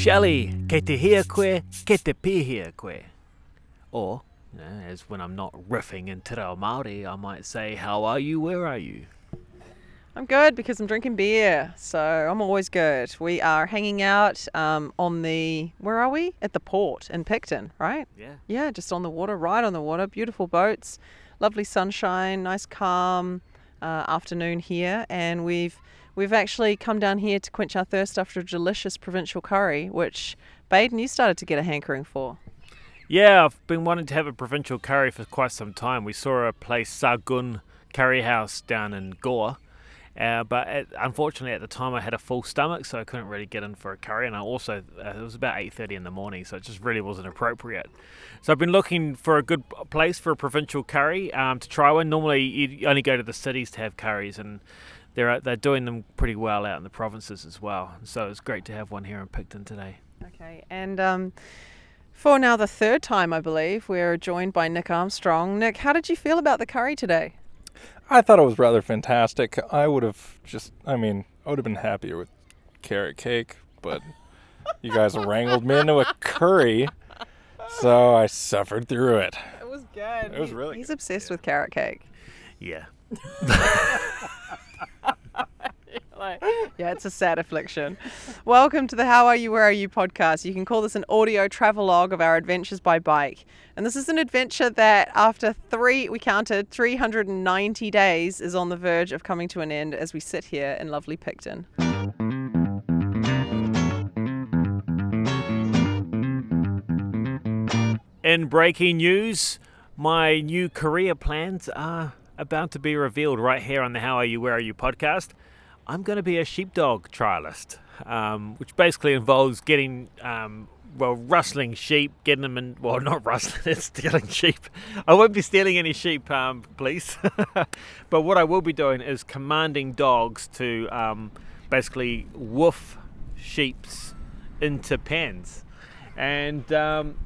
Shelley, ke te hia koe, ke te koe. Or, as when I'm not riffing in Te Reo Māori, I might say, how are you, where are you? I'm good because I'm drinking beer, so I'm always good. We are hanging out um, on the where are we? At the port in Picton, right? Yeah. Yeah, just on the water, right on the water. Beautiful boats, lovely sunshine, nice calm uh, afternoon here, and we've we've actually come down here to quench our thirst after a delicious provincial curry, which Baden you started to get a hankering for. Yeah, I've been wanting to have a provincial curry for quite some time. We saw a place, Sargun Curry House, down in Gore. Uh, but at, unfortunately, at the time, I had a full stomach, so I couldn't really get in for a curry. And I also, uh, it was about eight thirty in the morning, so it just really wasn't appropriate. So I've been looking for a good place for a provincial curry um, to try one. Normally, you only go to the cities to have curries, and they're they're doing them pretty well out in the provinces as well. So it's great to have one here in Picton today. Okay, and um, for now the third time, I believe, we're joined by Nick Armstrong. Nick, how did you feel about the curry today? I thought it was rather fantastic. I would have just, I mean, I would have been happier with carrot cake, but you guys wrangled me into a curry, so I suffered through it. It was good. It was really He's good, obsessed with carrot cake. Yeah. Like, yeah, it's a sad affliction. Welcome to the How Are You, Where Are You podcast. You can call this an audio travelogue of our adventures by bike. And this is an adventure that, after three, we counted 390 days, is on the verge of coming to an end as we sit here in lovely Picton. In breaking news, my new career plans are about to be revealed right here on the How Are You, Where Are You podcast. I'm going to be a sheepdog trialist, um, which basically involves getting, um, well, rustling sheep, getting them in, well, not rustling, it's stealing sheep. I won't be stealing any sheep, um, please. but what I will be doing is commanding dogs to um, basically woof sheeps into pens. And um,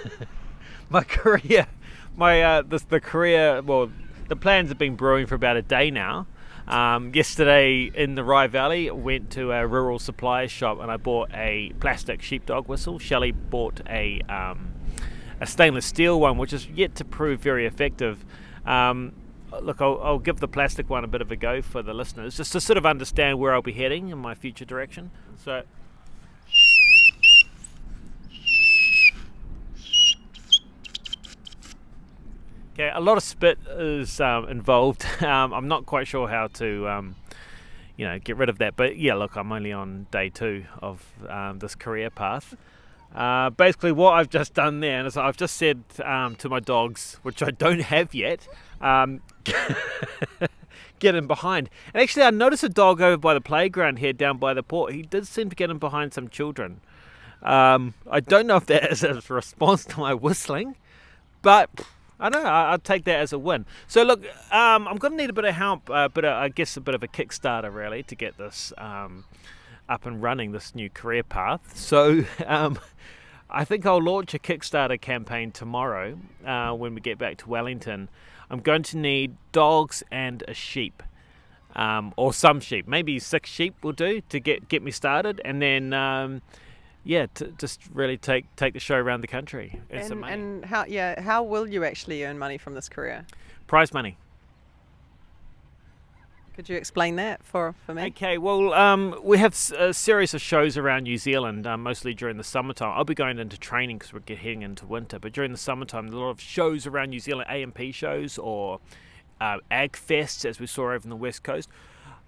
my career, my uh, the, the career, well, the plans have been brewing for about a day now. Um, yesterday in the Rai Valley, went to a rural supplies shop and I bought a plastic sheepdog whistle. Shelley bought a um, a stainless steel one, which is yet to prove very effective. Um, look, I'll, I'll give the plastic one a bit of a go for the listeners, just to sort of understand where I'll be heading in my future direction. So. Okay, a lot of spit is um, involved. Um, I'm not quite sure how to, um, you know, get rid of that. But yeah, look, I'm only on day two of um, this career path. Uh, basically, what I've just done there is I've just said um, to my dogs, which I don't have yet, um, get in behind. And actually, I noticed a dog over by the playground here, down by the port. He did seem to get in behind some children. I don't know if that is a response to my whistling, but I know. I- I'll take that as a win. So look, um, I'm going to need a bit of help, uh, but I guess a bit of a kickstarter really to get this um, up and running. This new career path. So um, I think I'll launch a Kickstarter campaign tomorrow uh, when we get back to Wellington. I'm going to need dogs and a sheep. Um, or some sheep, maybe six sheep will do to get get me started, and then um, yeah, to just really take take the show around the country. It's and, amazing. and how yeah, how will you actually earn money from this career? Prize money. Could you explain that for, for me? Okay, well, um, we have a series of shows around New Zealand, uh, mostly during the summertime. I'll be going into training because we're getting into winter, but during the summertime, there's a lot of shows around New Zealand, A&P shows or uh, Ag Fests, as we saw over in the west coast.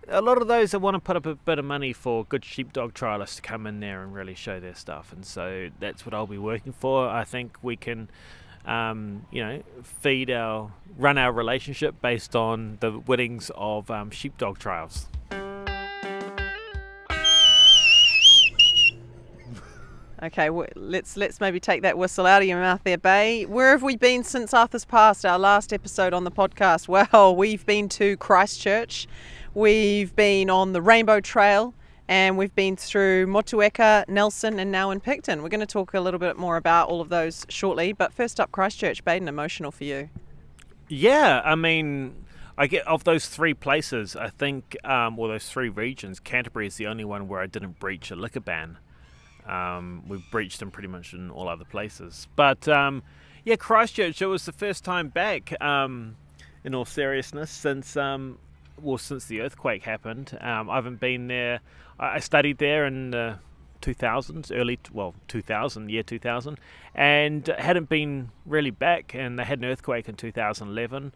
A lot of those that want to put up a bit of money for good sheepdog trialists to come in there and really show their stuff, and so that's what I'll be working for. I think we can um, you know, feed our, run our relationship based on the winnings of um, sheepdog trials. Okay, w- let's let's maybe take that whistle out of your mouth there, Bay. Where have we been since Arthur's Pass? our last episode on the podcast? Well, we've been to Christchurch, we've been on the Rainbow Trail, and we've been through Motueka, Nelson, and now in Picton. We're going to talk a little bit more about all of those shortly, but first up, Christchurch, Baden, emotional for you. Yeah, I mean, I get of those three places. I think, um, well, those three regions, Canterbury is the only one where I didn't breach a liquor ban. Um, we've breached them pretty much in all other places. But um, yeah, Christchurch. It was the first time back. Um, in all seriousness, since um, well, since the earthquake happened, um, I haven't been there. I, studied there in the 2000s, early well 2000, year 2000, and hadn't been really back. And they had an earthquake in 2011,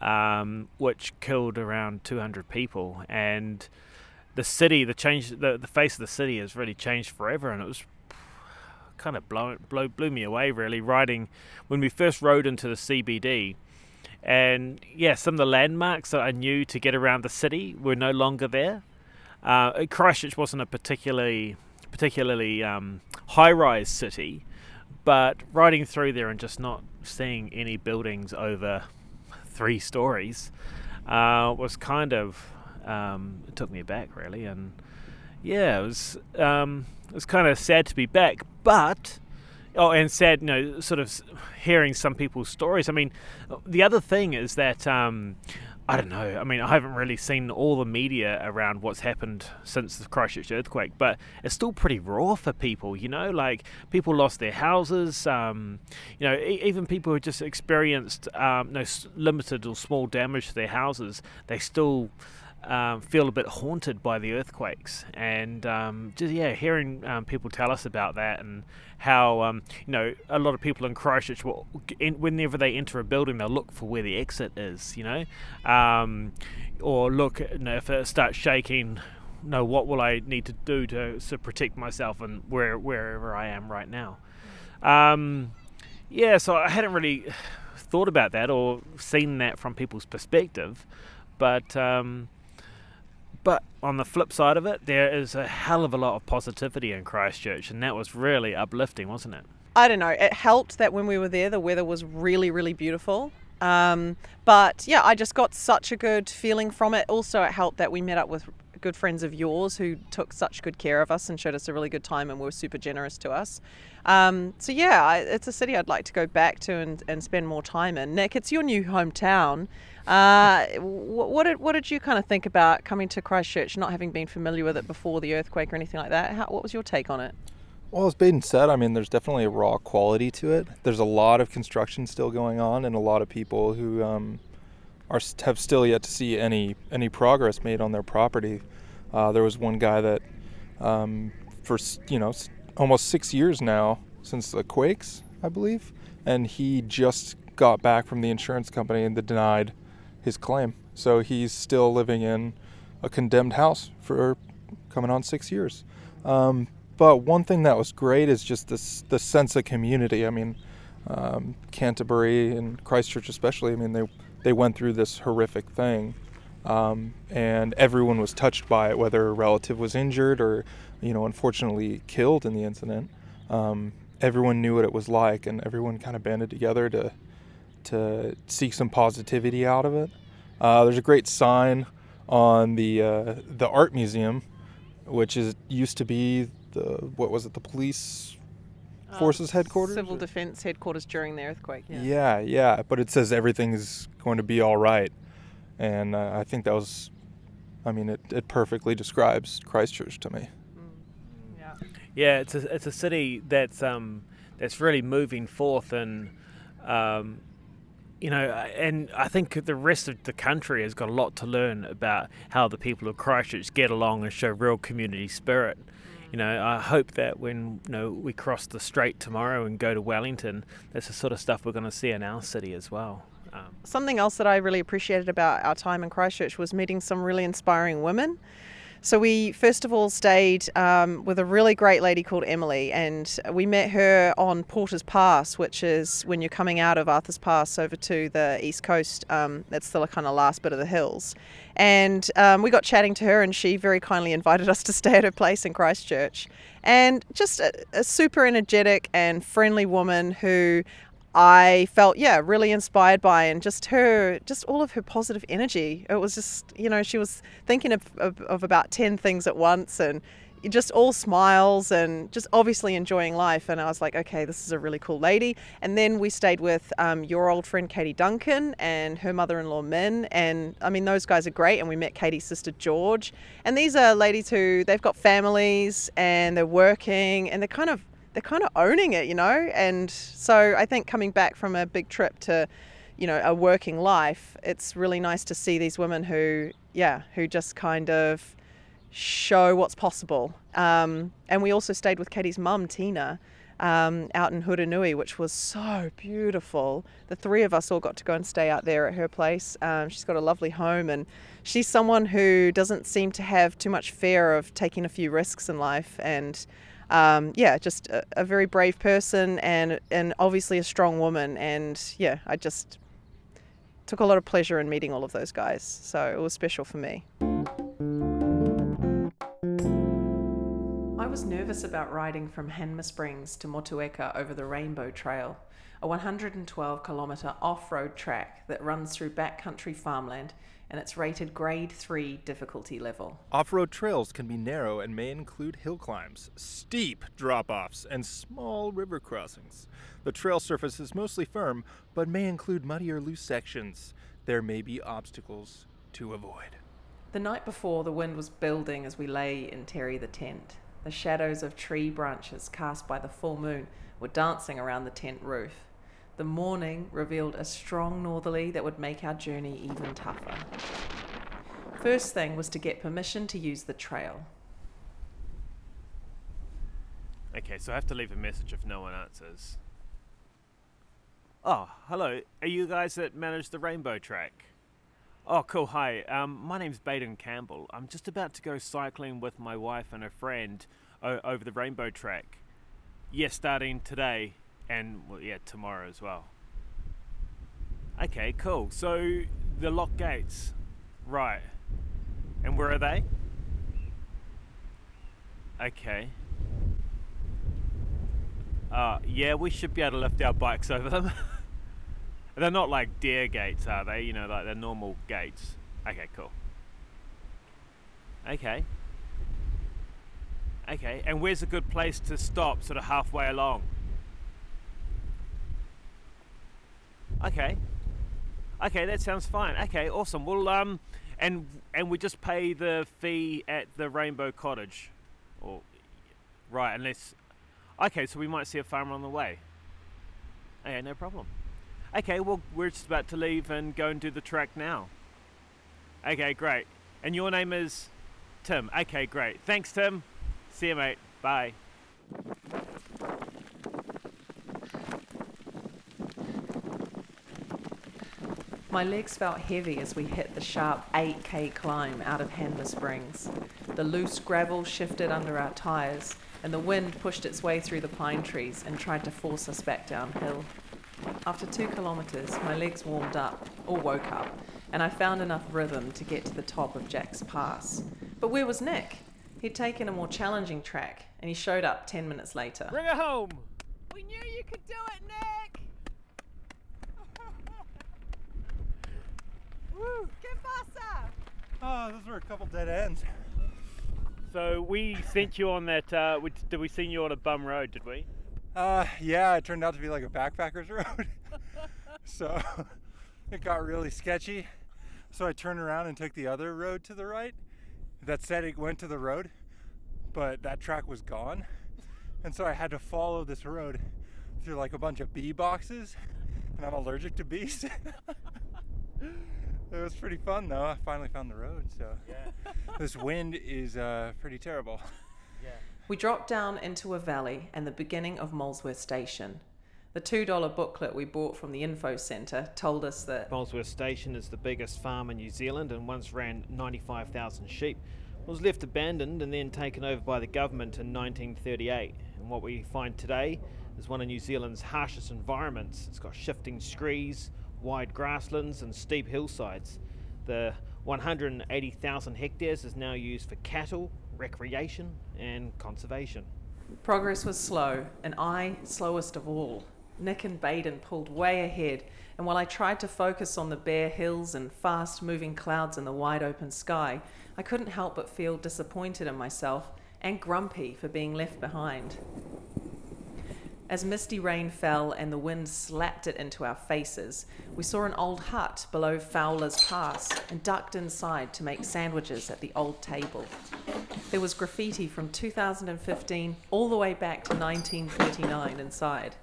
um, which killed around 200 people, and the city, the change, the, the face of the city has really changed forever, and it was kind of blow, blow, blew me away really riding when we first rode into the CBD and yeah, some of the landmarks that I knew to get around the city were no longer there. Uh, Christchurch wasn't a particularly particularly um, high-rise city, but riding through there and just not seeing any buildings over three stories uh, was kind of um, it took me back really, and yeah, it was um, it was kind of sad to be back, but oh, and sad, you know, sort of hearing some people's stories. I mean, the other thing is that. Um, I don't know. I mean, I haven't really seen all the media around what's happened since the Christchurch earthquake, but it's still pretty raw for people. You know, like people lost their houses. Um, you know, e- even people who just experienced um, no limited or small damage to their houses, they still um, feel a bit haunted by the earthquakes, and um, just yeah, hearing um, people tell us about that and how um, you know a lot of people in Christchurch will, in, whenever they enter a building, they'll look for where the exit is, you know, um, or look you know, if it starts shaking. No, what will I need to do to, to protect myself and where wherever I am right now? Um, yeah, so I hadn't really thought about that or seen that from people's perspective, but but on the flip side of it, there is a hell of a lot of positivity in Christchurch, and that was really uplifting, wasn't it? I don't know. It helped that when we were there, the weather was really, really beautiful. Um, but yeah, I just got such a good feeling from it. Also, it helped that we met up with good friends of yours who took such good care of us and showed us a really good time and were super generous to us. Um, so yeah, it's a city I'd like to go back to and, and spend more time in. Nick, it's your new hometown. Uh, what did what did you kind of think about coming to Christchurch, not having been familiar with it before the earthquake or anything like that? How, what was your take on it? Well, as Baden said, I mean, there's definitely a raw quality to it. There's a lot of construction still going on, and a lot of people who um, are have still yet to see any any progress made on their property. Uh, there was one guy that, um, for you know, almost six years now since the quakes, I believe, and he just got back from the insurance company and they denied his claim. So he's still living in a condemned house for coming on six years. Um, but one thing that was great is just this the sense of community. I mean, um, Canterbury and Christchurch especially. I mean, they they went through this horrific thing, um, and everyone was touched by it, whether a relative was injured or, you know, unfortunately killed in the incident. Um, everyone knew what it was like, and everyone kind of banded together to to seek some positivity out of it. Uh, there's a great sign on the uh, the art museum, which is used to be the what was it the police uh, forces headquarters civil defense headquarters during the earthquake yeah yeah, yeah but it says everything is going to be all right and uh, i think that was i mean it, it perfectly describes christchurch to me mm. yeah yeah it's a, it's a city that's um that's really moving forth and um, you know, and I think the rest of the country has got a lot to learn about how the people of Christchurch get along and show real community spirit. You know, I hope that when you know we cross the strait tomorrow and go to Wellington, that's the sort of stuff we're going to see in our city as well. Um, Something else that I really appreciated about our time in Christchurch was meeting some really inspiring women. So we first of all stayed um, with a really great lady called Emily, and we met her on Porter's Pass, which is when you're coming out of Arthur's Pass over to the east coast. Um, that's the kind of last bit of the hills, and um, we got chatting to her, and she very kindly invited us to stay at her place in Christchurch. And just a, a super energetic and friendly woman who I felt, yeah, really inspired by and just her, just all of her positive energy. It was just, you know, she was thinking of, of, of about 10 things at once and just all smiles and just obviously enjoying life. And I was like, okay, this is a really cool lady. And then we stayed with um, your old friend Katie Duncan and her mother-in-law Min. And I mean, those guys are great. And we met Katie's sister George. And these are ladies who they've got families and they're working and they're kind of they're kind of owning it, you know. And so I think coming back from a big trip to you know a working life it's really nice to see these women who yeah who just kind of show what's possible um, and we also stayed with katie's mum tina um, out in Hurunui, which was so beautiful. The three of us all got to go and stay out there at her place. Um, she's got a lovely home, and she's someone who doesn't seem to have too much fear of taking a few risks in life. And um, yeah, just a, a, very brave person, and and obviously a strong woman. And yeah, I just took a lot of pleasure in meeting all of those guys. So it was special for me. I was nervous about riding from Hanmer Springs to Motueka over the Rainbow Trail, a 112 kilometre off road track that runs through backcountry farmland and it's rated grade 3 difficulty level. Off road trails can be narrow and may include hill climbs, steep drop offs, and small river crossings. The trail surface is mostly firm, but may include muddy or loose sections. There may be obstacles to avoid. The night before, the wind was building as we lay in Terry the tent. The shadows of tree branches cast by the full moon were dancing around the tent roof. The morning revealed a strong northerly that would make our journey even tougher. First thing was to get permission to use the trail. Okay, so I have to leave a message if no one answers. Oh, hello. Are you guys that manage the rainbow track? Oh, cool. Hi. Um, my name's Baden Campbell. I'm just about to go cycling with my wife and a friend o- over the rainbow track. Yeah, starting today and well, yeah, tomorrow as well. Okay, cool. So the lock gates, right? And where are they? Okay. Uh, yeah, we should be able to lift our bikes over them. they're not like deer gates, are they? You know, like they're normal gates. Okay, cool. Okay. Okay, and where's a good place to stop, sort of halfway along? Okay. Okay, that sounds fine. Okay, awesome. Well, um, and and we just pay the fee at the Rainbow Cottage, or right? Unless, okay, so we might see a farmer on the way. Okay, no problem. Okay, well, we're just about to leave and go and do the track now. Okay, great. And your name is Tim. Okay, great. Thanks, Tim. See you, mate. Bye. My legs felt heavy as we hit the sharp 8k climb out of Hanmer Springs. The loose gravel shifted under our tyres, and the wind pushed its way through the pine trees and tried to force us back downhill. After two kilometres, my legs warmed up, or woke up, and I found enough rhythm to get to the top of Jack's Pass. But where was Nick? He'd taken a more challenging track, and he showed up 10 minutes later. Bring it home! We knew you could do it, Nick! Woo! Get faster! Oh, those were a couple dead ends. So we sent you on that. Uh, we, did we send you on a bum road? Did we? Uh, yeah, it turned out to be like a backpackers road. so it got really sketchy. So I turned around and took the other road to the right. That said it went to the road, but that track was gone. And so I had to follow this road through like a bunch of bee boxes, and I'm allergic to bees. it was pretty fun though. I finally found the road, so Yeah. this wind is uh, pretty terrible. Yeah. We dropped down into a valley and the beginning of Molesworth Station. The $2 booklet we bought from the info centre told us that Molesworth Station is the biggest farm in New Zealand and once ran 95,000 sheep. It was left abandoned and then taken over by the government in 1938. And what we find today is one of New Zealand's harshest environments. It's got shifting screes, wide grasslands, and steep hillsides. The 180,000 hectares is now used for cattle, recreation, and conservation. progress was slow, and I slowest of all. Nick and Baden pulled way ahead, and while I tried to focus on the bare hills and fast moving clouds in the wide open sky, I couldn't help but feel disappointed in myself and grumpy for being left behind. As misty rain fell and the wind slapped it into our faces, we saw an old hut below Fowler's Pass and ducked inside to make sandwiches at the old table. There was graffiti from 2015 all the way back to 1939 inside.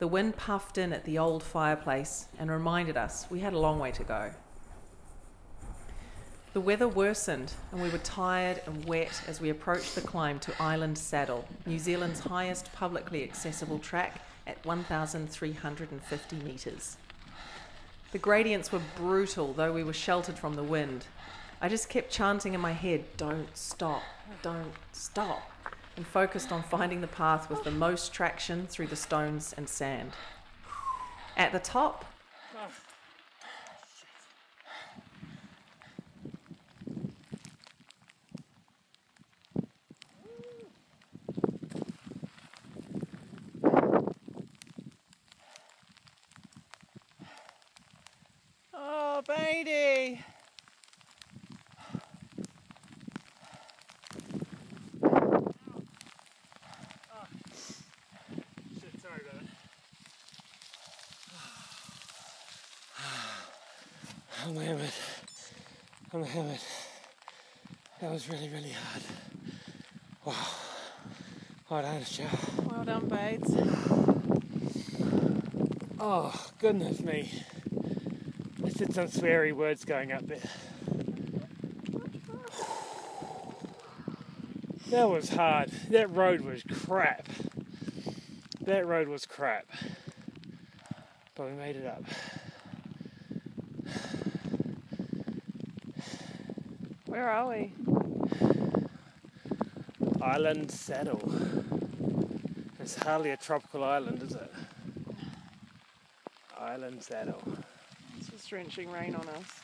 The wind puffed in at the old fireplace and reminded us we had a long way to go. The weather worsened and we were tired and wet as we approached the climb to Island Saddle, New Zealand's highest publicly accessible track at 1,350 metres. The gradients were brutal, though we were sheltered from the wind. I just kept chanting in my head, Don't stop, don't stop, and focused on finding the path with the most traction through the stones and sand. At the top, Oh, Beatty! Shit, sorry about it. I'm hammered. I'm hammered. That was really, really hard. Wow. Well done, Joe. well done, Bates. Oh, goodness me. I said some sweary words going up there. That was hard. That road was crap. That road was crap. But we made it up. Where are we? Island Saddle. It's hardly a tropical island, is it? Island Saddle. Drenching rain on us.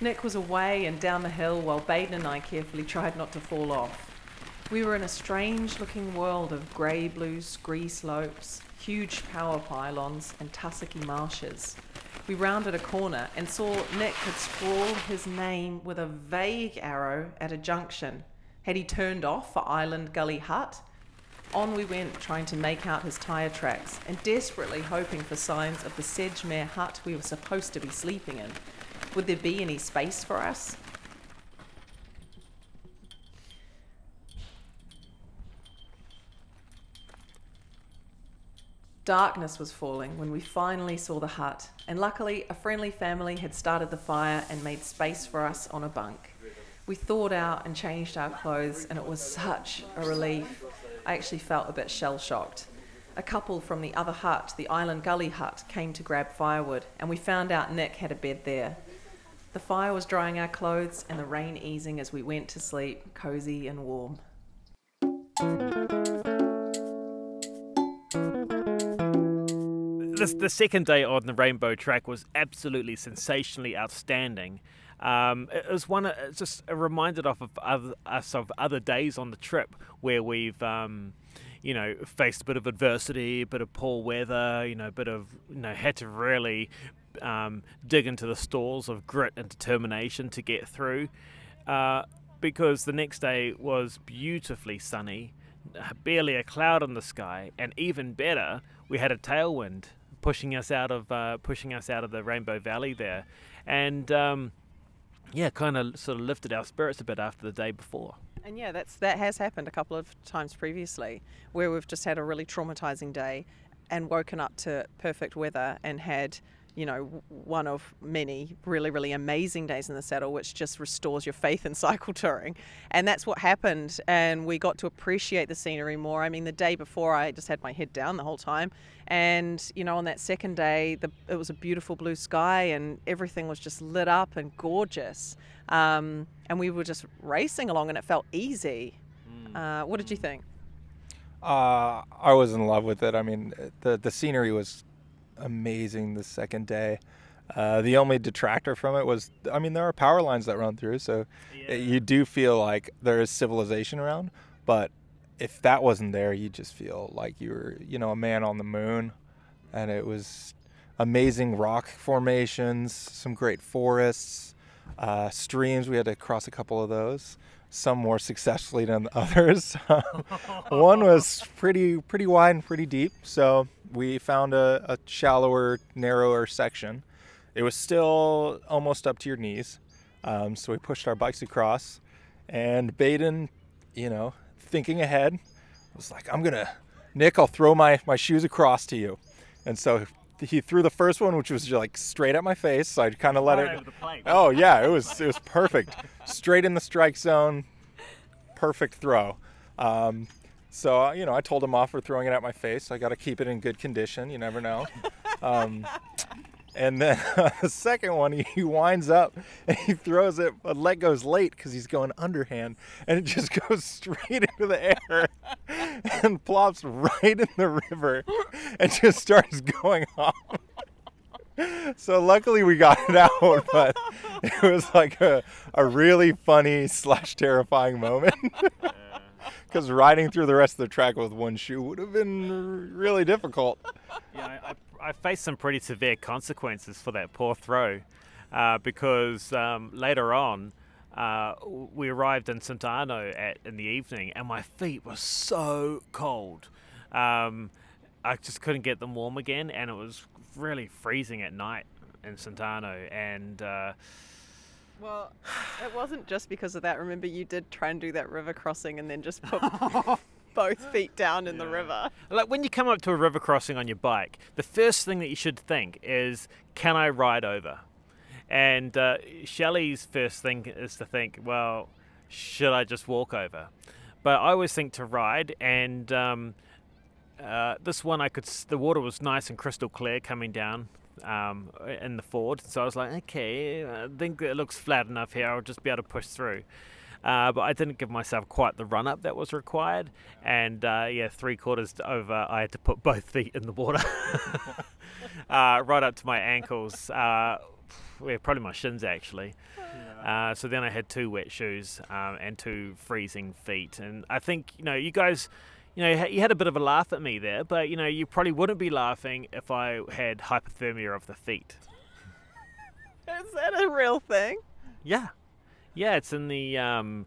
Nick was away and down the hill while Baden and I carefully tried not to fall off. We were in a strange looking world of grey blue scree slopes, huge power pylons, and tussocky marshes. We rounded a corner and saw Nick had scrawled his name with a vague arrow at a junction. Had he turned off for Island Gully Hut? On we went, trying to make out his tyre tracks and desperately hoping for signs of the Sedgemere hut we were supposed to be sleeping in. Would there be any space for us? Darkness was falling when we finally saw the hut, and luckily, a friendly family had started the fire and made space for us on a bunk. We thawed out and changed our clothes, and it was such a relief. I actually felt a bit shell shocked. A couple from the other hut, the Island Gully hut, came to grab firewood, and we found out Nick had a bed there. The fire was drying our clothes, and the rain easing as we went to sleep, cozy and warm. the, the second day on the Rainbow Track was absolutely sensationally outstanding. Um, it was one. It just reminded of, of other, us of other days on the trip where we've, um, you know, faced a bit of adversity, a bit of poor weather, you know, a bit of, you know, had to really um, dig into the stalls of grit and determination to get through. Uh, because the next day was beautifully sunny, barely a cloud in the sky, and even better, we had a tailwind pushing us out of uh, pushing us out of the Rainbow Valley there, and um, yeah, kind of sort of lifted our spirits a bit after the day before. And yeah, that's that has happened a couple of times previously, where we've just had a really traumatizing day, and woken up to perfect weather and had, you know, one of many really really amazing days in the saddle, which just restores your faith in cycle touring, and that's what happened. And we got to appreciate the scenery more. I mean, the day before I just had my head down the whole time, and you know, on that second day, the, it was a beautiful blue sky and everything was just lit up and gorgeous. Um, and we were just racing along, and it felt easy. Uh, what did you think? Uh, I was in love with it. I mean, the the scenery was amazing the second day. Uh, the only detractor from it was, I mean, there are power lines that run through, so Yeah. you do feel like there is civilization around. But if that wasn't there, you just feel like you were, you know, a man on the moon. And it was amazing rock formations, some great forests. Uh, streams, we had to cross a couple of those. Some more successfully than others. One was pretty pretty wide and pretty deep, so we found a, a shallower, narrower section. It was still almost up to your knees, um, so we pushed our bikes across. And Baden, you know, thinking ahead, was like, "I'm gonna, Nick, I'll throw my my shoes across to you." And so he threw the first one, which was like straight at my face. So I kind of let it. over the plate. Oh yeah, it was it was perfect, straight in the strike zone, perfect throw. Um, so uh, you know, I told him off for throwing it at my face. I got to keep it in good condition. You never know. Um, and then the second one, he, he winds up and he throws it. But leg goes late because he's going underhand, and it just goes straight into the air and plops right in the river, and just starts going off. So luckily we got it out, but it was like a, a really funny slash terrifying moment. Because riding through the rest of the track with one shoe would have been really difficult. Yeah, I, I, I faced some pretty severe consequences for that poor throw uh, because um, later on uh, we arrived in St. Arnaud at, in the evening and my feet were so cold. Um, I just couldn't get them warm again and it was really freezing at night in St. Arnaud and uh, Well, it wasn't just because of that. Remember, you did try and do that river crossing and then just put both feet down in the river. Like when you come up to a river crossing on your bike, the first thing that you should think is, can I ride over? And uh, Shelley's first thing is to think, well, should I just walk over? But I always think to ride, and um, uh, this one I could. The water was nice and crystal clear coming down um, in the ford, so I was like, okay, I think it looks flat enough here. I'll just be able to push through. Uh, but I didn't give myself quite the run up that was required, and uh, yeah, three quarters over, I had to put both feet in the water, uh, right up to my ankles. Uh, yeah, probably my shins actually. Uh, so then I had two wet shoes um, and two freezing feet, and I think you know you guys, you know, you had a bit of a laugh at me there, but you know you probably wouldn't be laughing if I had hypothermia of the feet. Is that a real thing? Yeah, yeah, it's in the um,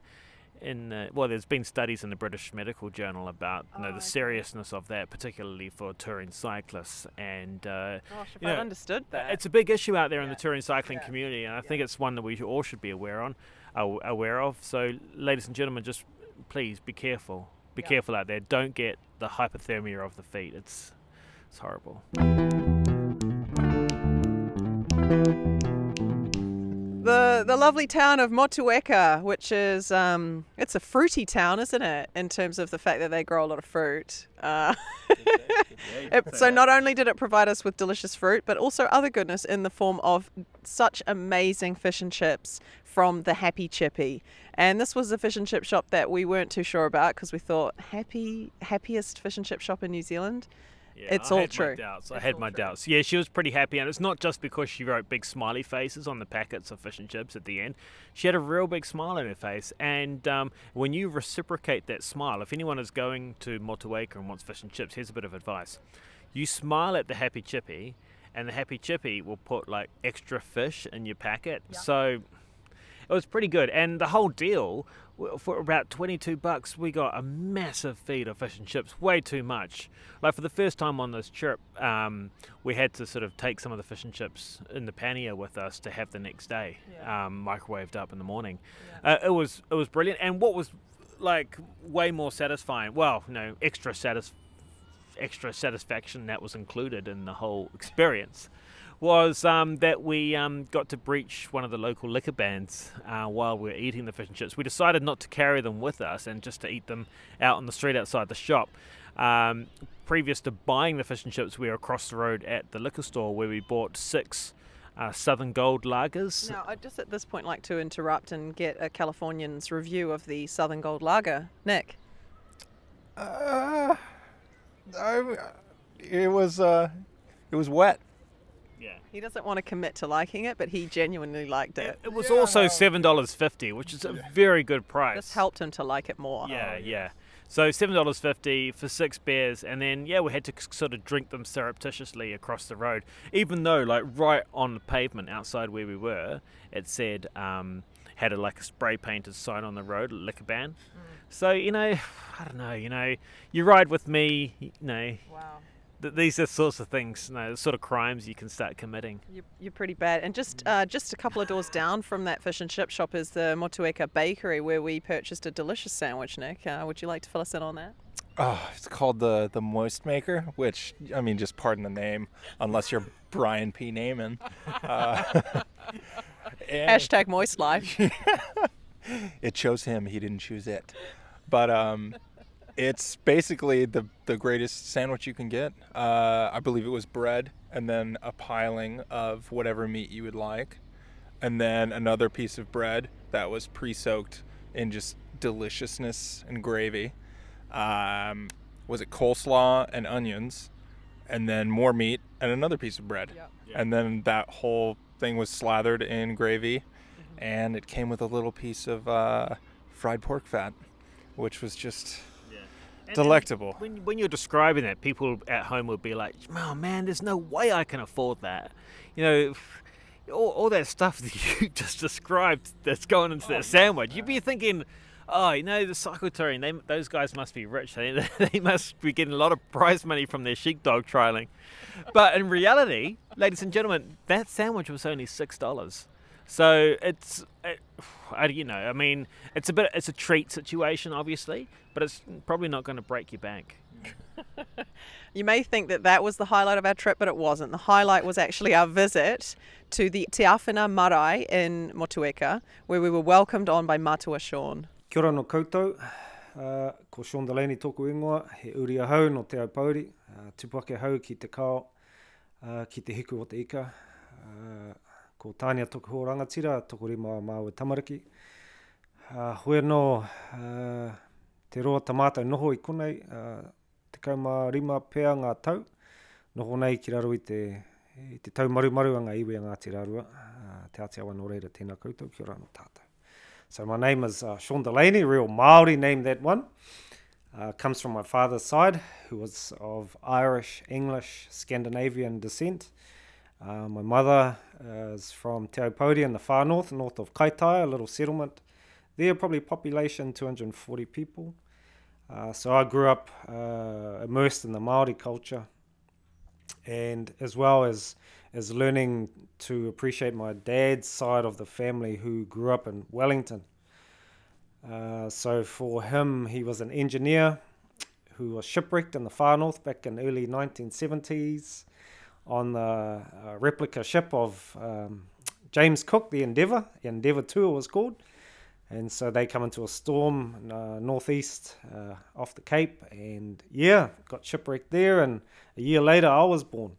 in the, well, there's been studies in the British Medical Journal about you know Oh, the okay. seriousness of that, particularly for touring cyclists, and uh, Gosh, if I understood that. it's a big issue out there in the touring cycling Yeah. community, and I think it's one that we all should be aware on, aware of. So, ladies and gentlemen, just please be careful. Be Yeah. careful out there. Don't get the hypothermia of the feet. It's it's horrible. The the lovely town of Motueka, which is um, it's a fruity town, isn't it? In terms of the fact that they grow a lot of fruit. Uh, it- so not only did it provide us with delicious fruit, but also other goodness in the form of such amazing fish and chips from the Happy Chippy. And this was a fish and chip shop that we weren't too sure about because we thought happy happiest fish and chip shop in New Zealand. Yeah, It's I all had true. My doubts. I It's had my true. doubts. Yeah, she was pretty happy, and it's not just because she wrote big smiley faces on the packets of fish and chips at the end. She had a real big smile on her face, and um, when you reciprocate that smile, if anyone is going to Motueka and wants fish and chips, here's a bit of advice: you smile at the happy chippy, and the happy chippy will put like extra fish in your packet. So it was pretty good, and the whole deal for about twenty-two bucks, we got a massive feed of fish and chips, way too much. Like for the first time on this trip, um, we had to sort of take some of the fish and chips in the pannier with us to have the next day, um, microwaved up in the morning. Uh, it was it was brilliant, and what was like way more satisfying, well, no, extra satis- extra satisfaction that was included in the whole experience was um, that we um, got to breach one of the local liquor bans uh, while we were eating the fish and chips. We decided not to carry them with us and just to eat them out on the street outside the shop. Um, previous to buying the fish and chips, we were across the road at the liquor store where we bought six uh, Southern Gold lagers. Now, I'd just at this point like to interrupt and get a Californian's review of the Southern Gold Lager. Nick. Uh, I, it was uh, it was wet. Yeah. He doesn't want to commit to liking it, but he genuinely liked it. It was also seven dollars fifty, which is a very good price. This helped him to like it more. Yeah, yeah. So seven dollars fifty for six beers, and then yeah, we had to c- sort of drink them surreptitiously across the road, even though like right on the pavement outside where we were, it said um, had a like a spray painted sign on the road, liquor ban. So you know, I don't know, you know, you ride with me, you know, Wow. Th- these are sorts of things, you know, the sort of crimes you can start committing. You're, you're pretty bad. And just uh, just a couple of doors down from that fish and chip shop is the Motueka Bakery where we purchased a delicious sandwich, Nick. Uh, would you like to fill us in on that? Oh, it's called the the Moist Maker, which I mean, just pardon the name, unless you're Brian P. Naaman. Uh, and Hashtag moist life. it chose him; he didn't choose it. But um, it's basically the the greatest sandwich you can get. Uh, I believe it was bread, and then a piling of whatever meat you would like, and then another piece of bread that was pre-soaked in just deliciousness and gravy. Um, was it coleslaw and onions, and then more meat and another piece of bread, and then that whole thing was slathered in gravy, and it came with a little piece of uh, fried pork fat, which was just And- delectable. when, when you're describing that, people at home would be like, "Oh man, there's no way I can afford that." You know, all, all that stuff that you just described that's going into that oh, sandwich. You'd be thinking, "Oh, you know, the cyclotouring, they those guys must be rich. They, they must be getting a lot of prize money from their sheepdog trialing." But in reality, ladies and gentlemen, that sandwich was only six dollars. So it's, it, I, you know, I mean, it's a bit, it's a treat situation, obviously, but it's probably not going to break your bank. You may think that that was the highlight of our trip, but it wasn't. The highlight was actually our visit to the Te Awhina Marae in Motueka, where we were welcomed on by Matua Sean. Kia ora no koutou, uh, ko Sean Delaney tōku ingoa, he uri ahau no te aupauri, uh, tupake hau ki te kao, uh, ki te hiku o te ika, uh, ko Tānia tōku ho rangatira, tōku rima māua tamariki. Uh, hoi no uh, te roa tamātou noho i kunei, uh, te kauma rima pēa ngā tau, noho nei ki raro i te, i te tau maru maru anga iwi a Ngāti Rarua, uh, te Aotearoa no reira tēnā koutou, kia ora tātou. So my name is uh, Sean Delaney, real Maori name that one. Uh, comes from my father's side, who was of Irish, English, Scandinavian descent. Uh, my mother uh, is from Te in the far north, north of Kaitaia, a little settlement. There, probably population 240 people. Uh, so I grew up uh, immersed in the Maori culture, and as well as as learning to appreciate my dad's side of the family who grew up in Wellington. Uh, so for him, he was an engineer who was shipwrecked in the far north back in early 1970s on the uh, replica ship of um, James Cook, the Endeavour. Endeavour 2 it was called. And so they come into a storm uh, northeast uh, off the Cape, and yeah, got shipwrecked there. And a year later, I was born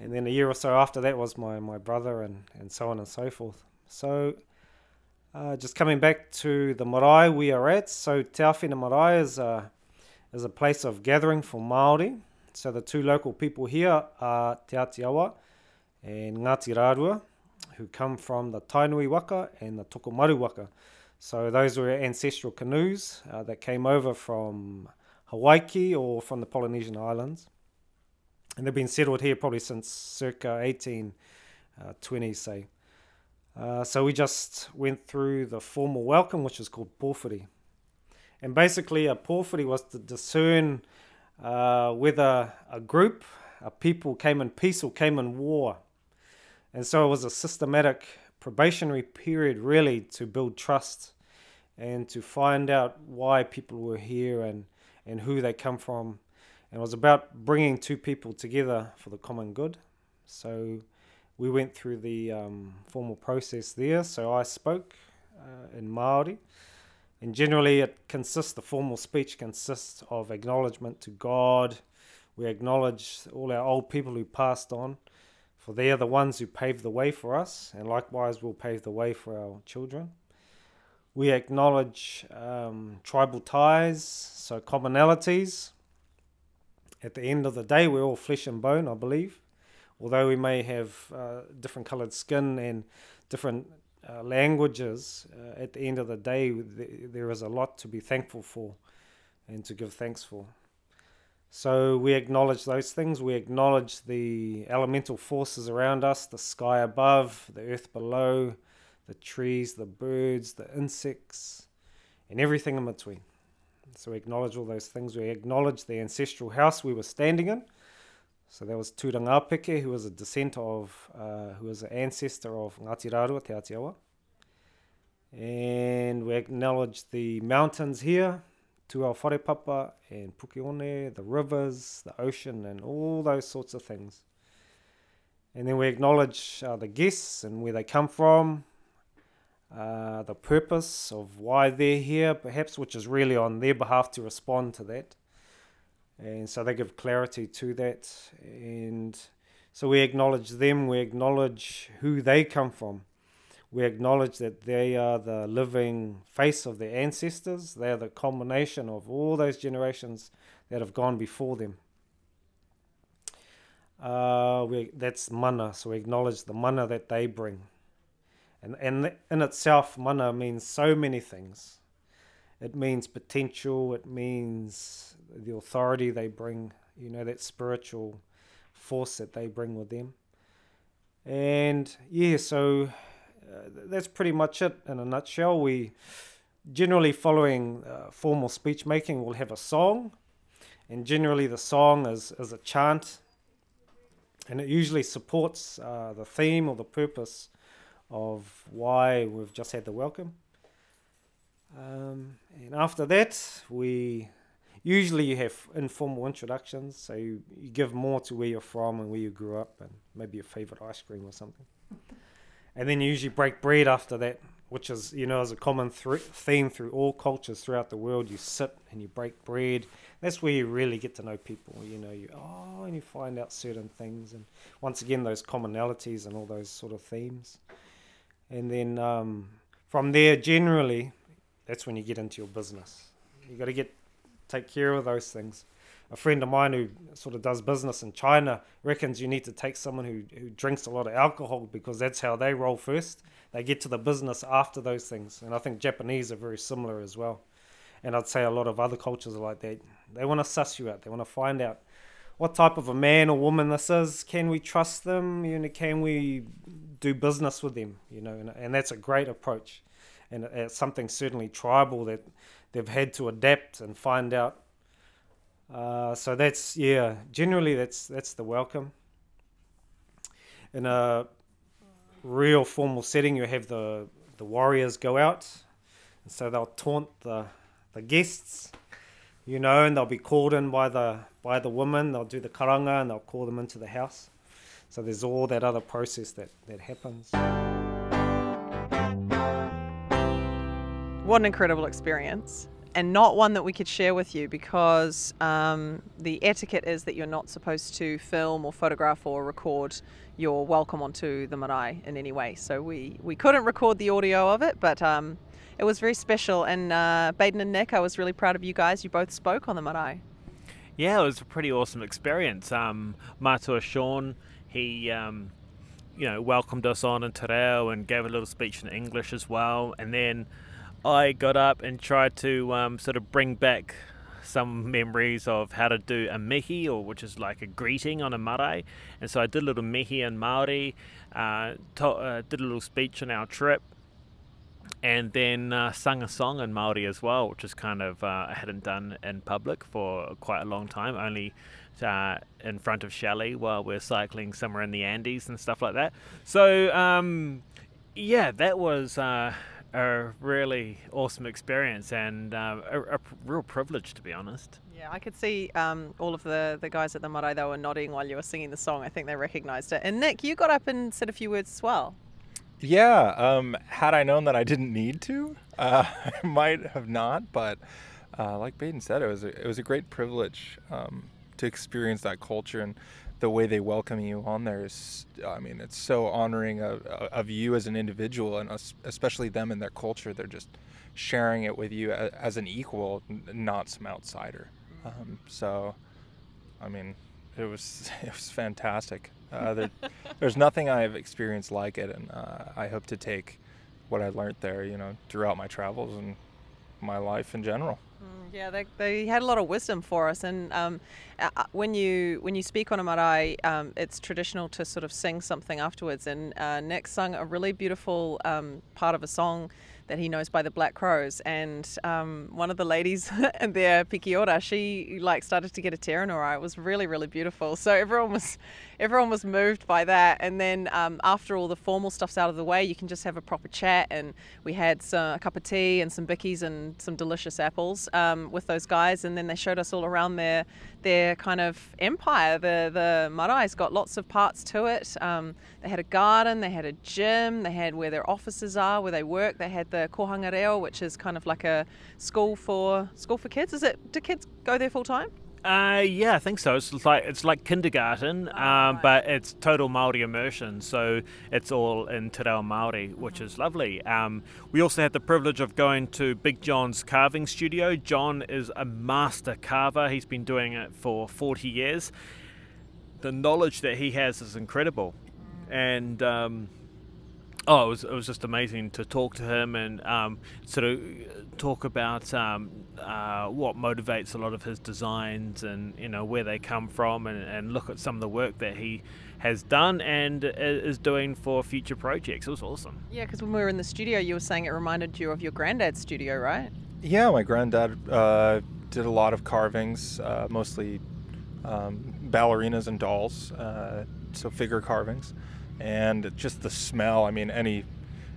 and then a year or so after that was my, my brother and, and so on and so forth. So uh, just coming back to the marae we are at, so Te Awhina Marae is a, is a place of gathering for Māori. So the two local people here are Te Atiawa and Ngati Rārua, who come from the Tainui Waka and the Tokomaru Waka. So those were ancestral canoes uh, that came over from Hawaii or from the Polynesian islands and they've been settled here probably since circa 1820, say. Uh, so we just went through the formal welcome, which is called porphyry. And basically, a porphyry was to discern uh, whether a group, a people came in peace or came in war. And so it was a systematic probationary period, really, to build trust and to find out why people were here and, and who they come from and it was about bringing two people together for the common good. So we went through the um, formal process there. So I spoke uh, in Maori, and generally it consists. The formal speech consists of acknowledgement to God. We acknowledge all our old people who passed on, for they are the ones who paved the way for us, and likewise will pave the way for our children. We acknowledge um, tribal ties, so commonalities at the end of the day, we're all flesh and bone, I believe. Although we may have uh, different coloured skin and different uh, languages, uh, at the end of the day, th- there is a lot to be thankful for. and to give thanks for. So we acknowledge those things. We acknowledge the elemental forces around us, the sky above, the earth below, the trees, the birds, the insects, and everything in between. So we acknowledge all those things. We acknowledge the ancestral house we were standing in. So that was Tūrangapeke, who was a descent of, uh, who was an ancestor of Ngāti Rārua, Te Atiawa. And we acknowledge the mountains here, Tuao Wharepapa and Pukeone, the rivers, the ocean, and all those sorts of things. And then we acknowledge uh, the guests and where they come from, uh, the purpose of why they're here, perhaps, which is really on their behalf to respond to that. And so they give clarity to that. And so we acknowledge them, we acknowledge who they come from. We acknowledge that they are the living face of their ancestors. They are the combination of all those generations that have gone before them. Uh, we, that's mana, so we acknowledge the mana that they bring. And, and in itself, mana means so many things. It means potential, it means the authority they bring, you know, that spiritual force that they bring with them. And yeah, so uh, that's pretty much it in a nutshell. We generally, following uh, formal speech making, will have a song, and generally, the song is, is a chant, and it usually supports uh, the theme or the purpose of why we've just had the welcome. Um, and after that, we usually you have informal introductions, so you, you give more to where you're from and where you grew up, and maybe your favorite ice cream or something. and then you usually break bread after that, which is you know is a common th- theme through all cultures throughout the world. You sit and you break bread. That's where you really get to know people. You know, you oh, and you find out certain things, and once again those commonalities and all those sort of themes. And then um, from there, generally, that's when you get into your business. You got to get take care of those things. A friend of mine who sort of does business in China reckons you need to take someone who, who drinks a lot of alcohol because that's how they roll first. They get to the business after those things. And I think Japanese are very similar as well. And I'd say a lot of other cultures are like that. They want to suss you out. They want to find out what type of a man or woman this is. Can we trust them? You know, can we do business with them? You know, and, and that's a great approach, and it's something certainly tribal that they've had to adapt and find out. Uh, so that's yeah, generally that's that's the welcome. In a real formal setting, you have the the warriors go out, and so they'll taunt the the guests you know, and they'll be called in by the by the woman. They'll do the karanga and they'll call them into the house. So there's all that other process that that happens. What an incredible experience. And not one that we could share with you because um, the etiquette is that you're not supposed to film or photograph or record your welcome onto the marae in any way. So we, we couldn't record the audio of it, but um, it was very special. And uh, Baden and Nick, I was really proud of you guys. You both spoke on the marae. Yeah, it was a pretty awesome experience. Um, Matua Sean, he, um, you know, welcomed us on in Te Reo and gave a little speech in English as well. And then I got up and tried to um, sort of bring back some memories of how to do a mihi, or which is like a greeting on a marae. And so I did a little mihi in Maori, uh, to, uh, did a little speech on our trip, and then uh, sung a song in Maori as well, which is kind of uh, I hadn't done in public for quite a long time, only uh, in front of Shelley while we're cycling somewhere in the Andes and stuff like that. So um, yeah, that was uh, a really awesome experience and uh, a, a real privilege to be honest. Yeah, I could see um, all of the, the guys at the marae, they were nodding while you were singing the song. I think they recognised it. And Nick, you got up and said a few words as well. Yeah, um, had I known that I didn't need to, uh, I might have not. But uh, like Baden said, it was a, it was a great privilege um, to experience that culture and the way they welcome you on there is, I mean, it's so honoring of, of you as an individual and especially them and their culture. They're just sharing it with you as an equal, not some outsider. Um, so, I mean, it was it was fantastic. Uh, there, there's nothing I've experienced like it, and uh, I hope to take what I learned there, you know, throughout my travels and my life in general. Yeah, they, they had a lot of wisdom for us, and um, when you when you speak on a marae, um, it's traditional to sort of sing something afterwards. And uh, Nick sung a really beautiful um, part of a song that he knows by the Black Crowes, and um, one of the ladies there, Pikiora, she like started to get a tear in her eye. It was really really beautiful. So everyone was everyone was moved by that. And then um, after all the formal stuff's out of the way, you can just have a proper chat. And we had some, a cup of tea and some bickies and some delicious apples um, with those guys. And then they showed us all around their their kind of empire. The the marae's got lots of parts to it. Um, they had a garden, they had a gym, they had where their offices are, where they work. They had the kohanga reo, which is kind of like a school for school for kids. Is it? Do kids go there full time? Uh, yeah, I think so. It's like it's like kindergarten, um, right. but it's total Maori immersion. So it's all in Te Reo Maori, which is lovely. Um, we also had the privilege of going to Big John's carving studio. John is a master carver. He's been doing it for 40 years. The knowledge that he has is incredible, and. Um, Oh, it was, it was just amazing to talk to him and um, sort of talk about um, uh, what motivates a lot of his designs and you know where they come from and, and look at some of the work that he has done and is doing for future projects. It was awesome. Yeah, because when we were in the studio, you were saying it reminded you of your granddad's studio, right? Yeah, my granddad uh, did a lot of carvings, uh, mostly um, ballerinas and dolls, uh, so figure carvings, and just the smell. I mean, any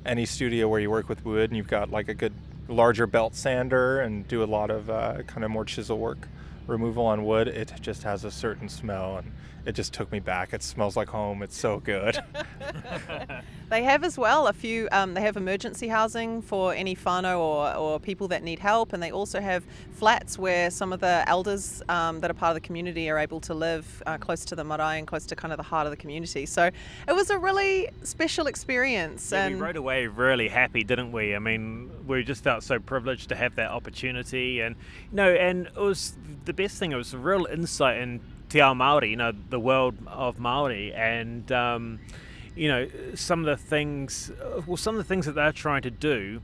any studio where you work with wood and you've got like a good larger belt sander and do a lot of uh, kind of more chisel work removal on wood, it just has a certain smell and it just took me back. It smells like home. It's so good. They have as well a few. Um, they have emergency housing for any whānau or, or people that need help, and they also have flats where some of the elders um, that are part of the community are able to live uh, close to the marae and close to kind of the heart of the community. So it was a really special experience. Yeah, we rode away really happy, didn't we? I mean, we just felt so privileged to have that opportunity, and you know, and it was the best thing. It was a real insight in Te Ao Maori, you know, the world of Maori, and um, you know, some of the things, well, some of the things that they're trying to do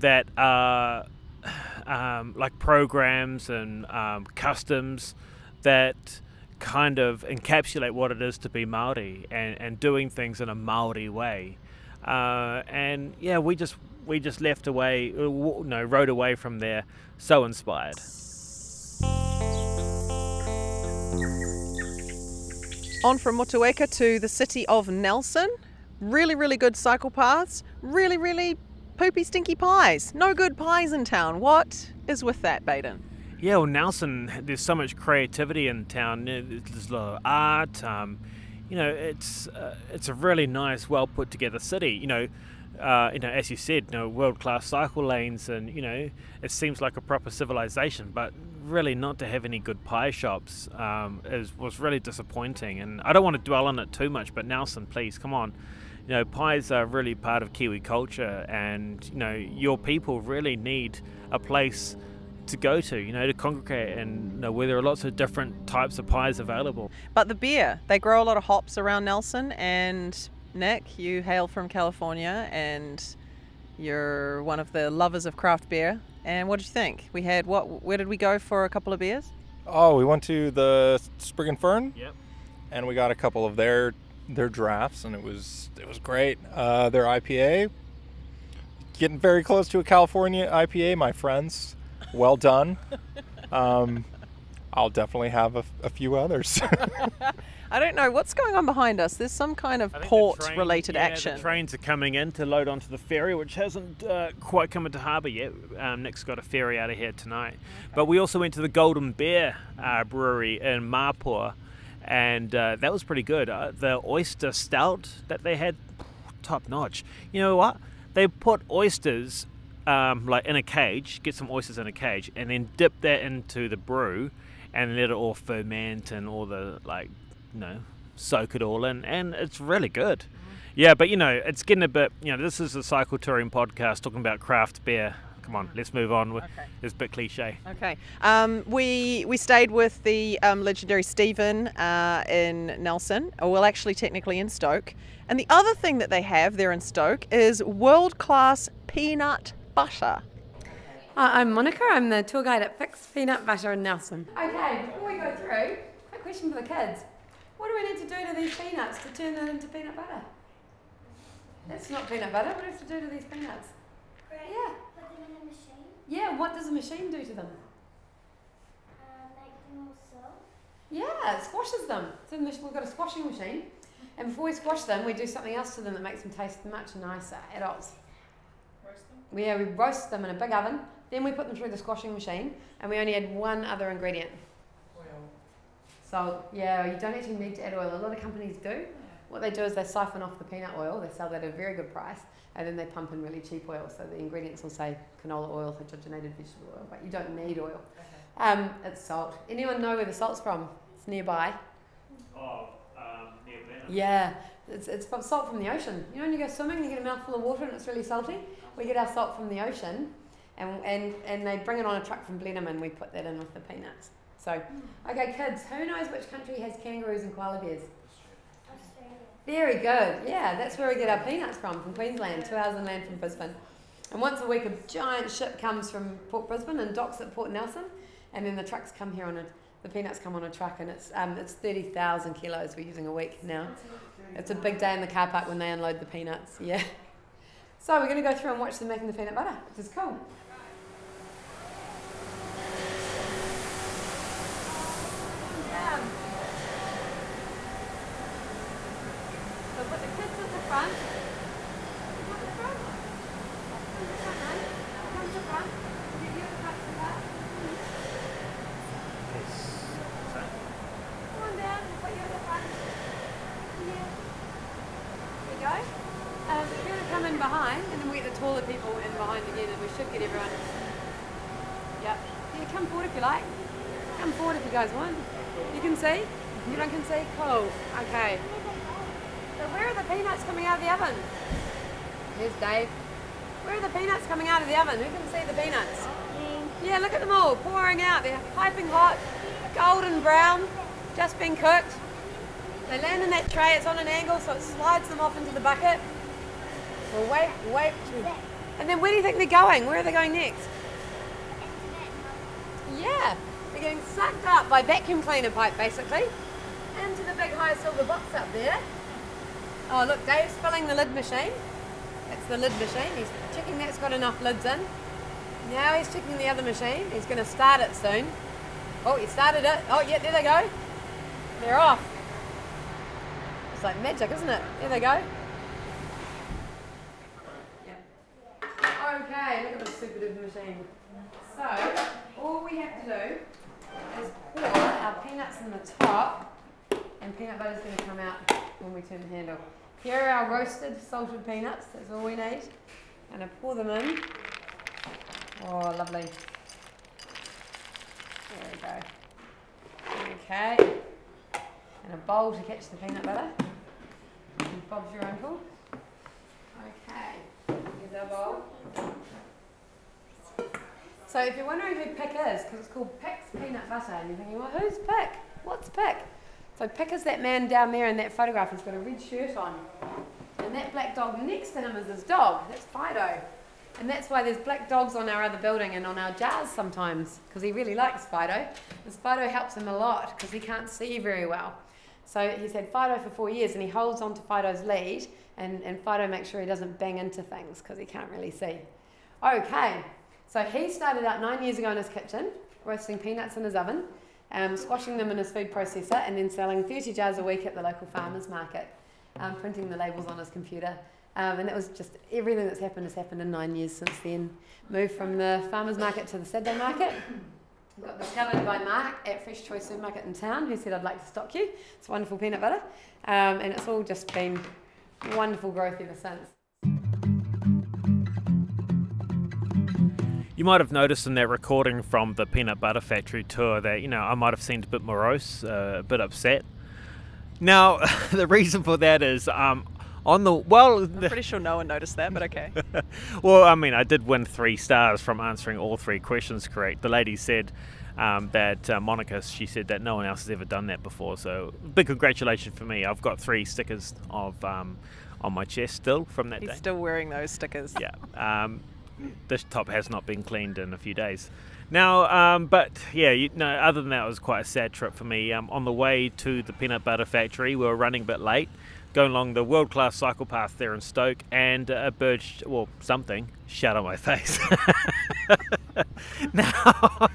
that are um, like programs and um, customs that kind of encapsulate what it is to be Maori and, and doing things in a Maori way. Uh, and yeah, we just we just left away, no, rode away from there, so inspired. On from Motueka to the city of Nelson. Really, really good cycle paths. Really, really poopy, stinky pies. No good pies in town. What is with that, Baden? Yeah, well, Nelson, there's so much creativity in town. There's a lot of art. Um, you know, it's uh, it's a really nice, well put together city. You know, uh, you know, as you said, you know, world class cycle lanes, and you know, it seems like a proper civilization. But really, not to have any good pie shops um, is was really disappointing. And I don't want to dwell on it too much, but Nelson, please come on. You know, pies are really part of Kiwi culture, and you know, your people really need a place to go to, you know, to congregate and you know, where there are lots of different types of pies available. But the beer, they grow a lot of hops around Nelson. And Nick, you hail from California and you're one of the lovers of craft beer. And what did you think? We had what? Where did we go for a couple of beers? oh, we went to the Sprig and Fern. Yep. and we got a couple of their their drafts, and it was it was great. Uh, their IPA, getting very close to a California IPA, my friends. Well done. Um, I'll definitely have a, a few others. I don't know what's going on behind us. There's some kind of I the port train- related yeah, action. The trains are coming in to load onto the ferry, which hasn't uh, quite come into harbour yet. Um, Nick's got a ferry out of here tonight. But we also went to the Golden Bear uh, Brewery in Mapua, and uh, that was pretty good. Uh, the oyster stout that they had, top notch. You know what? They put oysters um, like in a cage, get some oysters in a cage, and then dip that into the brew, and let it all ferment and all the like, you know, soak it all in, and it's really good. Yeah, but you know, it's getting a bit. You know, this is a cycle touring podcast talking about craft beer. Come on, let's move on. Okay. It's a bit cliche. Okay. Um, we we stayed with the um, legendary Stephen uh, in Nelson. Or well, actually, technically in Stoke. And the other thing that they have there in Stoke is world class peanut butter. Uh, I'm Monica. I'm the tour guide at Pic's Peanut Butter in Nelson. Okay, before we go through, quick question for the kids. What do we need to do to these peanuts to turn them into peanut butter? That's not peanut butter. What do we have to do to these peanuts? Great. Yeah. Put them in a machine. Yeah, what does the machine do to them? Uh, make them all soft. Yeah, it squashes them. So we've got a squashing machine. And before we squash them, we do something else to them that makes them taste much nicer. Adults. Roast them? Yeah, we roast them in a big oven. Then we put them through the squashing machine, and we only add one other ingredient. So yeah, you don't actually need to add oil. A lot of companies do. What they do is they siphon off the peanut oil. They sell that at a very good price, and then they pump in really cheap oil. So the ingredients will say canola oil, hydrogenated vegetable oil, but you don't need oil. Um, it's salt. Anyone know where the salt's from? It's nearby. Oh, um, near Blenheim. Yeah, it's, it's from salt from the ocean. You know, when you go swimming, you get a mouthful of water and it's really salty. We get our salt from the ocean, and, and, and they bring it on a truck from Blenheim, and we put that in with the peanuts. So, okay, kids, who knows which country has kangaroos and koala bears? Australia. Very good. Yeah, that's where we get our peanuts from, from Queensland, two hours inland from Brisbane. And once a week, a giant ship comes from Port Brisbane and docks at Port Nelson, and then the trucks come here on a, the peanuts come on a truck, and it's um, it's thirty thousand kilos we're using a week now. It's a big day in the car park when they unload the peanuts. Yeah. So we're going to go through and watch them making the peanut butter, which is cool. Yeah. So put the kids at the front. Come at the front. Come to the front, eh? Come to the front. Get you at the front of the car. Come on down. We'll put you at the front. Yeah. There you go. Um, if you want to come in behind, and then we get the taller people in behind again, and we should get everyone. Yep. Yeah, come forward if you like. Come forward if you guys want. You can see? Everyone can see? Cool. Okay. So where are the peanuts coming out of the oven? Here's Dave. Where are the peanuts coming out of the oven? Who can see the peanuts? Yeah, look at them all pouring out. They're piping hot, golden brown, just been cooked. They land in that tray. It's on an angle, so it slides them off into the bucket. Well, wait, wait. And then where do you think they're going? Where are they going next? Yeah, they're getting sucked up by vacuum cleaner pipe, basically, into the big high silver box up there. Oh, look, Dave's filling the lid machine. That's the lid machine. He's checking that's got enough lids in. Now he's checking the other machine. He's going to start it soon. Oh, he started it. Oh, yeah, there they go. They're off. It's like magic, isn't it? There they go. Okay, look at the super duper machine. So, all we have to do is pour our peanuts in the top, and peanut butter's going to come out when we turn the handle. Here are our roasted salted peanuts, that's all we need. And I pour them in. Oh, lovely. There we go. Okay. And a bowl to catch the peanut butter. And Bob's your uncle. Okay. Here's our bowl. So if you're wondering who Pic is, because it's called Pic's Peanut Butter, and you're thinking, well, who's Pic? What's Pic? So Pic is that man down there in that photograph. He's got a red shirt on. And that black dog next to him is his dog. That's Fido. And that's why there's black dogs on our other building and on our jars sometimes, because he really likes Fido. Because Fido helps him a lot, because he can't see very well. So he's had Fido for four years, and he holds on to Fido's lead, and, and Fido makes sure he doesn't bang into things, because he can't really see. Okay, so he started out nine years ago in his kitchen, roasting peanuts in his oven, um, squashing them in his food processor, and then selling 30 jars a week at the local farmers market, um, printing the labels on his computer. Um, and that was just everything that's happened has happened in nine years since then. Moved from the farmers market to the Saturday market. Got discovered by Mark at Fresh Choice Supermarket in town, who said, I'd like to stock you. It's wonderful peanut butter. Um, and it's all just been wonderful growth ever since. You might have noticed in that recording from the Peanut Butter Factory tour that, you know, I might have seemed a bit morose, uh, a bit upset. Now, the reason for that is um, on the, well, I'm pretty sure no one noticed that, but okay. well, I mean, I did win three stars from answering all three questions correct. The lady said um, that uh, Monica, she said that no one else has ever done that before. So, big congratulations for me. I've got three stickers of um, on my chest still from that He's day. still wearing those stickers. Yeah. Um, this top has not been cleaned in a few days. Now, um, but yeah, you, no. Other than that, it was quite a sad trip for me. Um, on the way to the peanut butter factory, we were running a bit late, going along the world-class cycle path there in Stoke, and a bird, sh- well, something, shat on my face. now,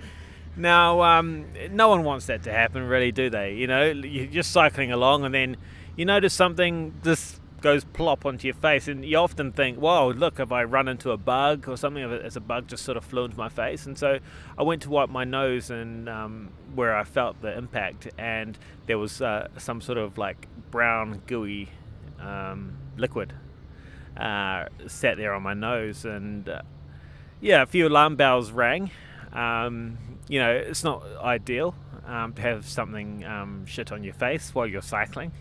now, um, no one wants that to happen, really, do they? You know, you're just cycling along, and then you notice something. This goes plop onto your face, and you often think, "Whoa, look! Have I run into a bug or something? As a bug just sort of flew into my face?" And so I went to wipe my nose, and um, where I felt the impact, and there was uh, some sort of like brown gooey um, liquid uh, sat there on my nose, and uh, yeah, a few alarm bells rang. Um, you know, it's not ideal um, to have something um, shit on your face while you're cycling.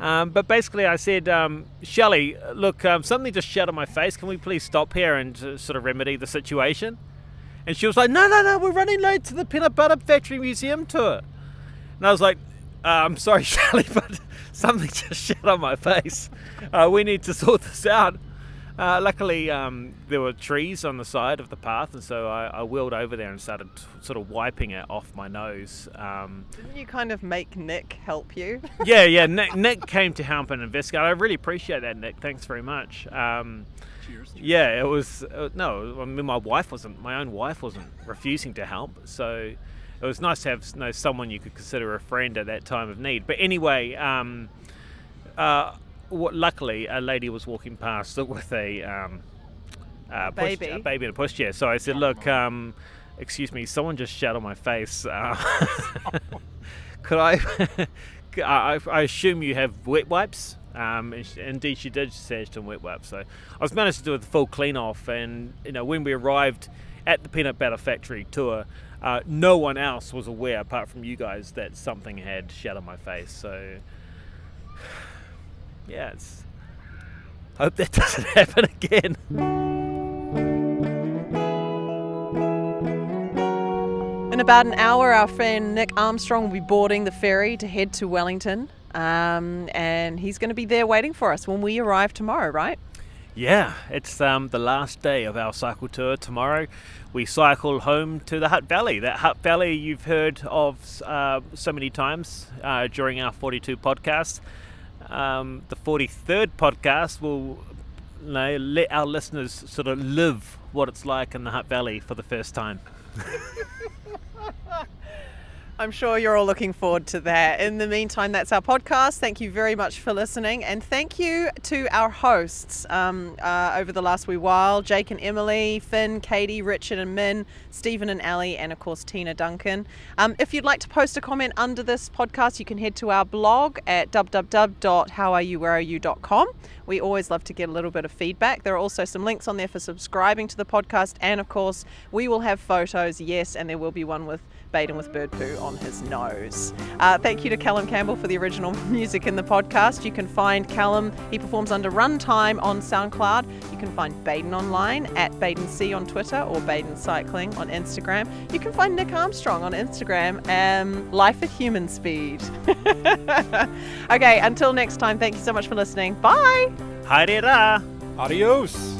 Um, but basically, I said, um, look, um, something just shut on my face. Can we please stop here and uh, sort of remedy the situation? And she was like, No, no, no, we're running late to the Peanut Butter Factory Museum tour. And I was like, uh, I'm sorry, Shelley, but something just shut on my face. Uh, we need to sort this out. Uh, luckily, um, there were trees on the side of the path, and so I, I wheeled over there and started t- sort of wiping it off my nose. Um, Didn't you kind of make Nick help you? yeah, yeah. Nick, Nick came to help and investigate. I really appreciate that, Nick. Thanks very much. Um, Cheers. yeah, it was uh, no. I mean, my wife wasn't. My own wife wasn't refusing to help. So it was nice to have you know, someone you could consider a friend at that time of need. But anyway, um, uh, what, luckily a lady was walking past with a, um, uh, push- baby. a baby in a pushchair. So I said, "Look, um, excuse me, someone just shat on my face. Uh, could I, I? I assume you have wet wipes." Um, and she, indeed, she did say some wet wipes. So I was managed to do a full clean off, and you know when we arrived at the peanut butter factory tour, uh, no one else was aware apart from you guys that something had shat on my face. So yeah, it's hope that doesn't happen again. In about an hour, our friend Nick Armstrong will be boarding the ferry to head to Wellington. Um, and he's going to be there waiting for us when we arrive tomorrow, right? Yeah, it's um, the last day of our cycle tour tomorrow. We cycle home to the Hutt Valley. That Hutt Valley you've heard of uh, so many times uh, during our 42 podcasts. Um, the 43rd podcast will you know, let our listeners sort of live what it's like in the Hutt Valley for the first time. I'm sure you're all looking forward to that. In the meantime, that's our podcast. Thank you very much for listening, and thank you to our hosts um, uh, over the last wee while Jake and Emily, Finn, Katie, Richard and Min, Stephen and Ali, and of course Tina Duncan. Um, if you'd like to post a comment under this podcast, you can head to our blog at www.howareyouwhereareyou.com. We always love to get a little bit of feedback. There are also some links on there for subscribing to the podcast, and of course, we will have photos, yes, and there will be one with Baden with bird poo on his nose. Uh, thank you to Callum Campbell for the original music in the podcast. You can find Callum, he performs under Runtime on SoundCloud. You can find Baden online at Baden C on Twitter or Baden Cycling on Instagram. You can find Nick Armstrong on Instagram, um, Life at Human Speed. okay, until next time, thank you so much for listening. Bye. Hej Adios!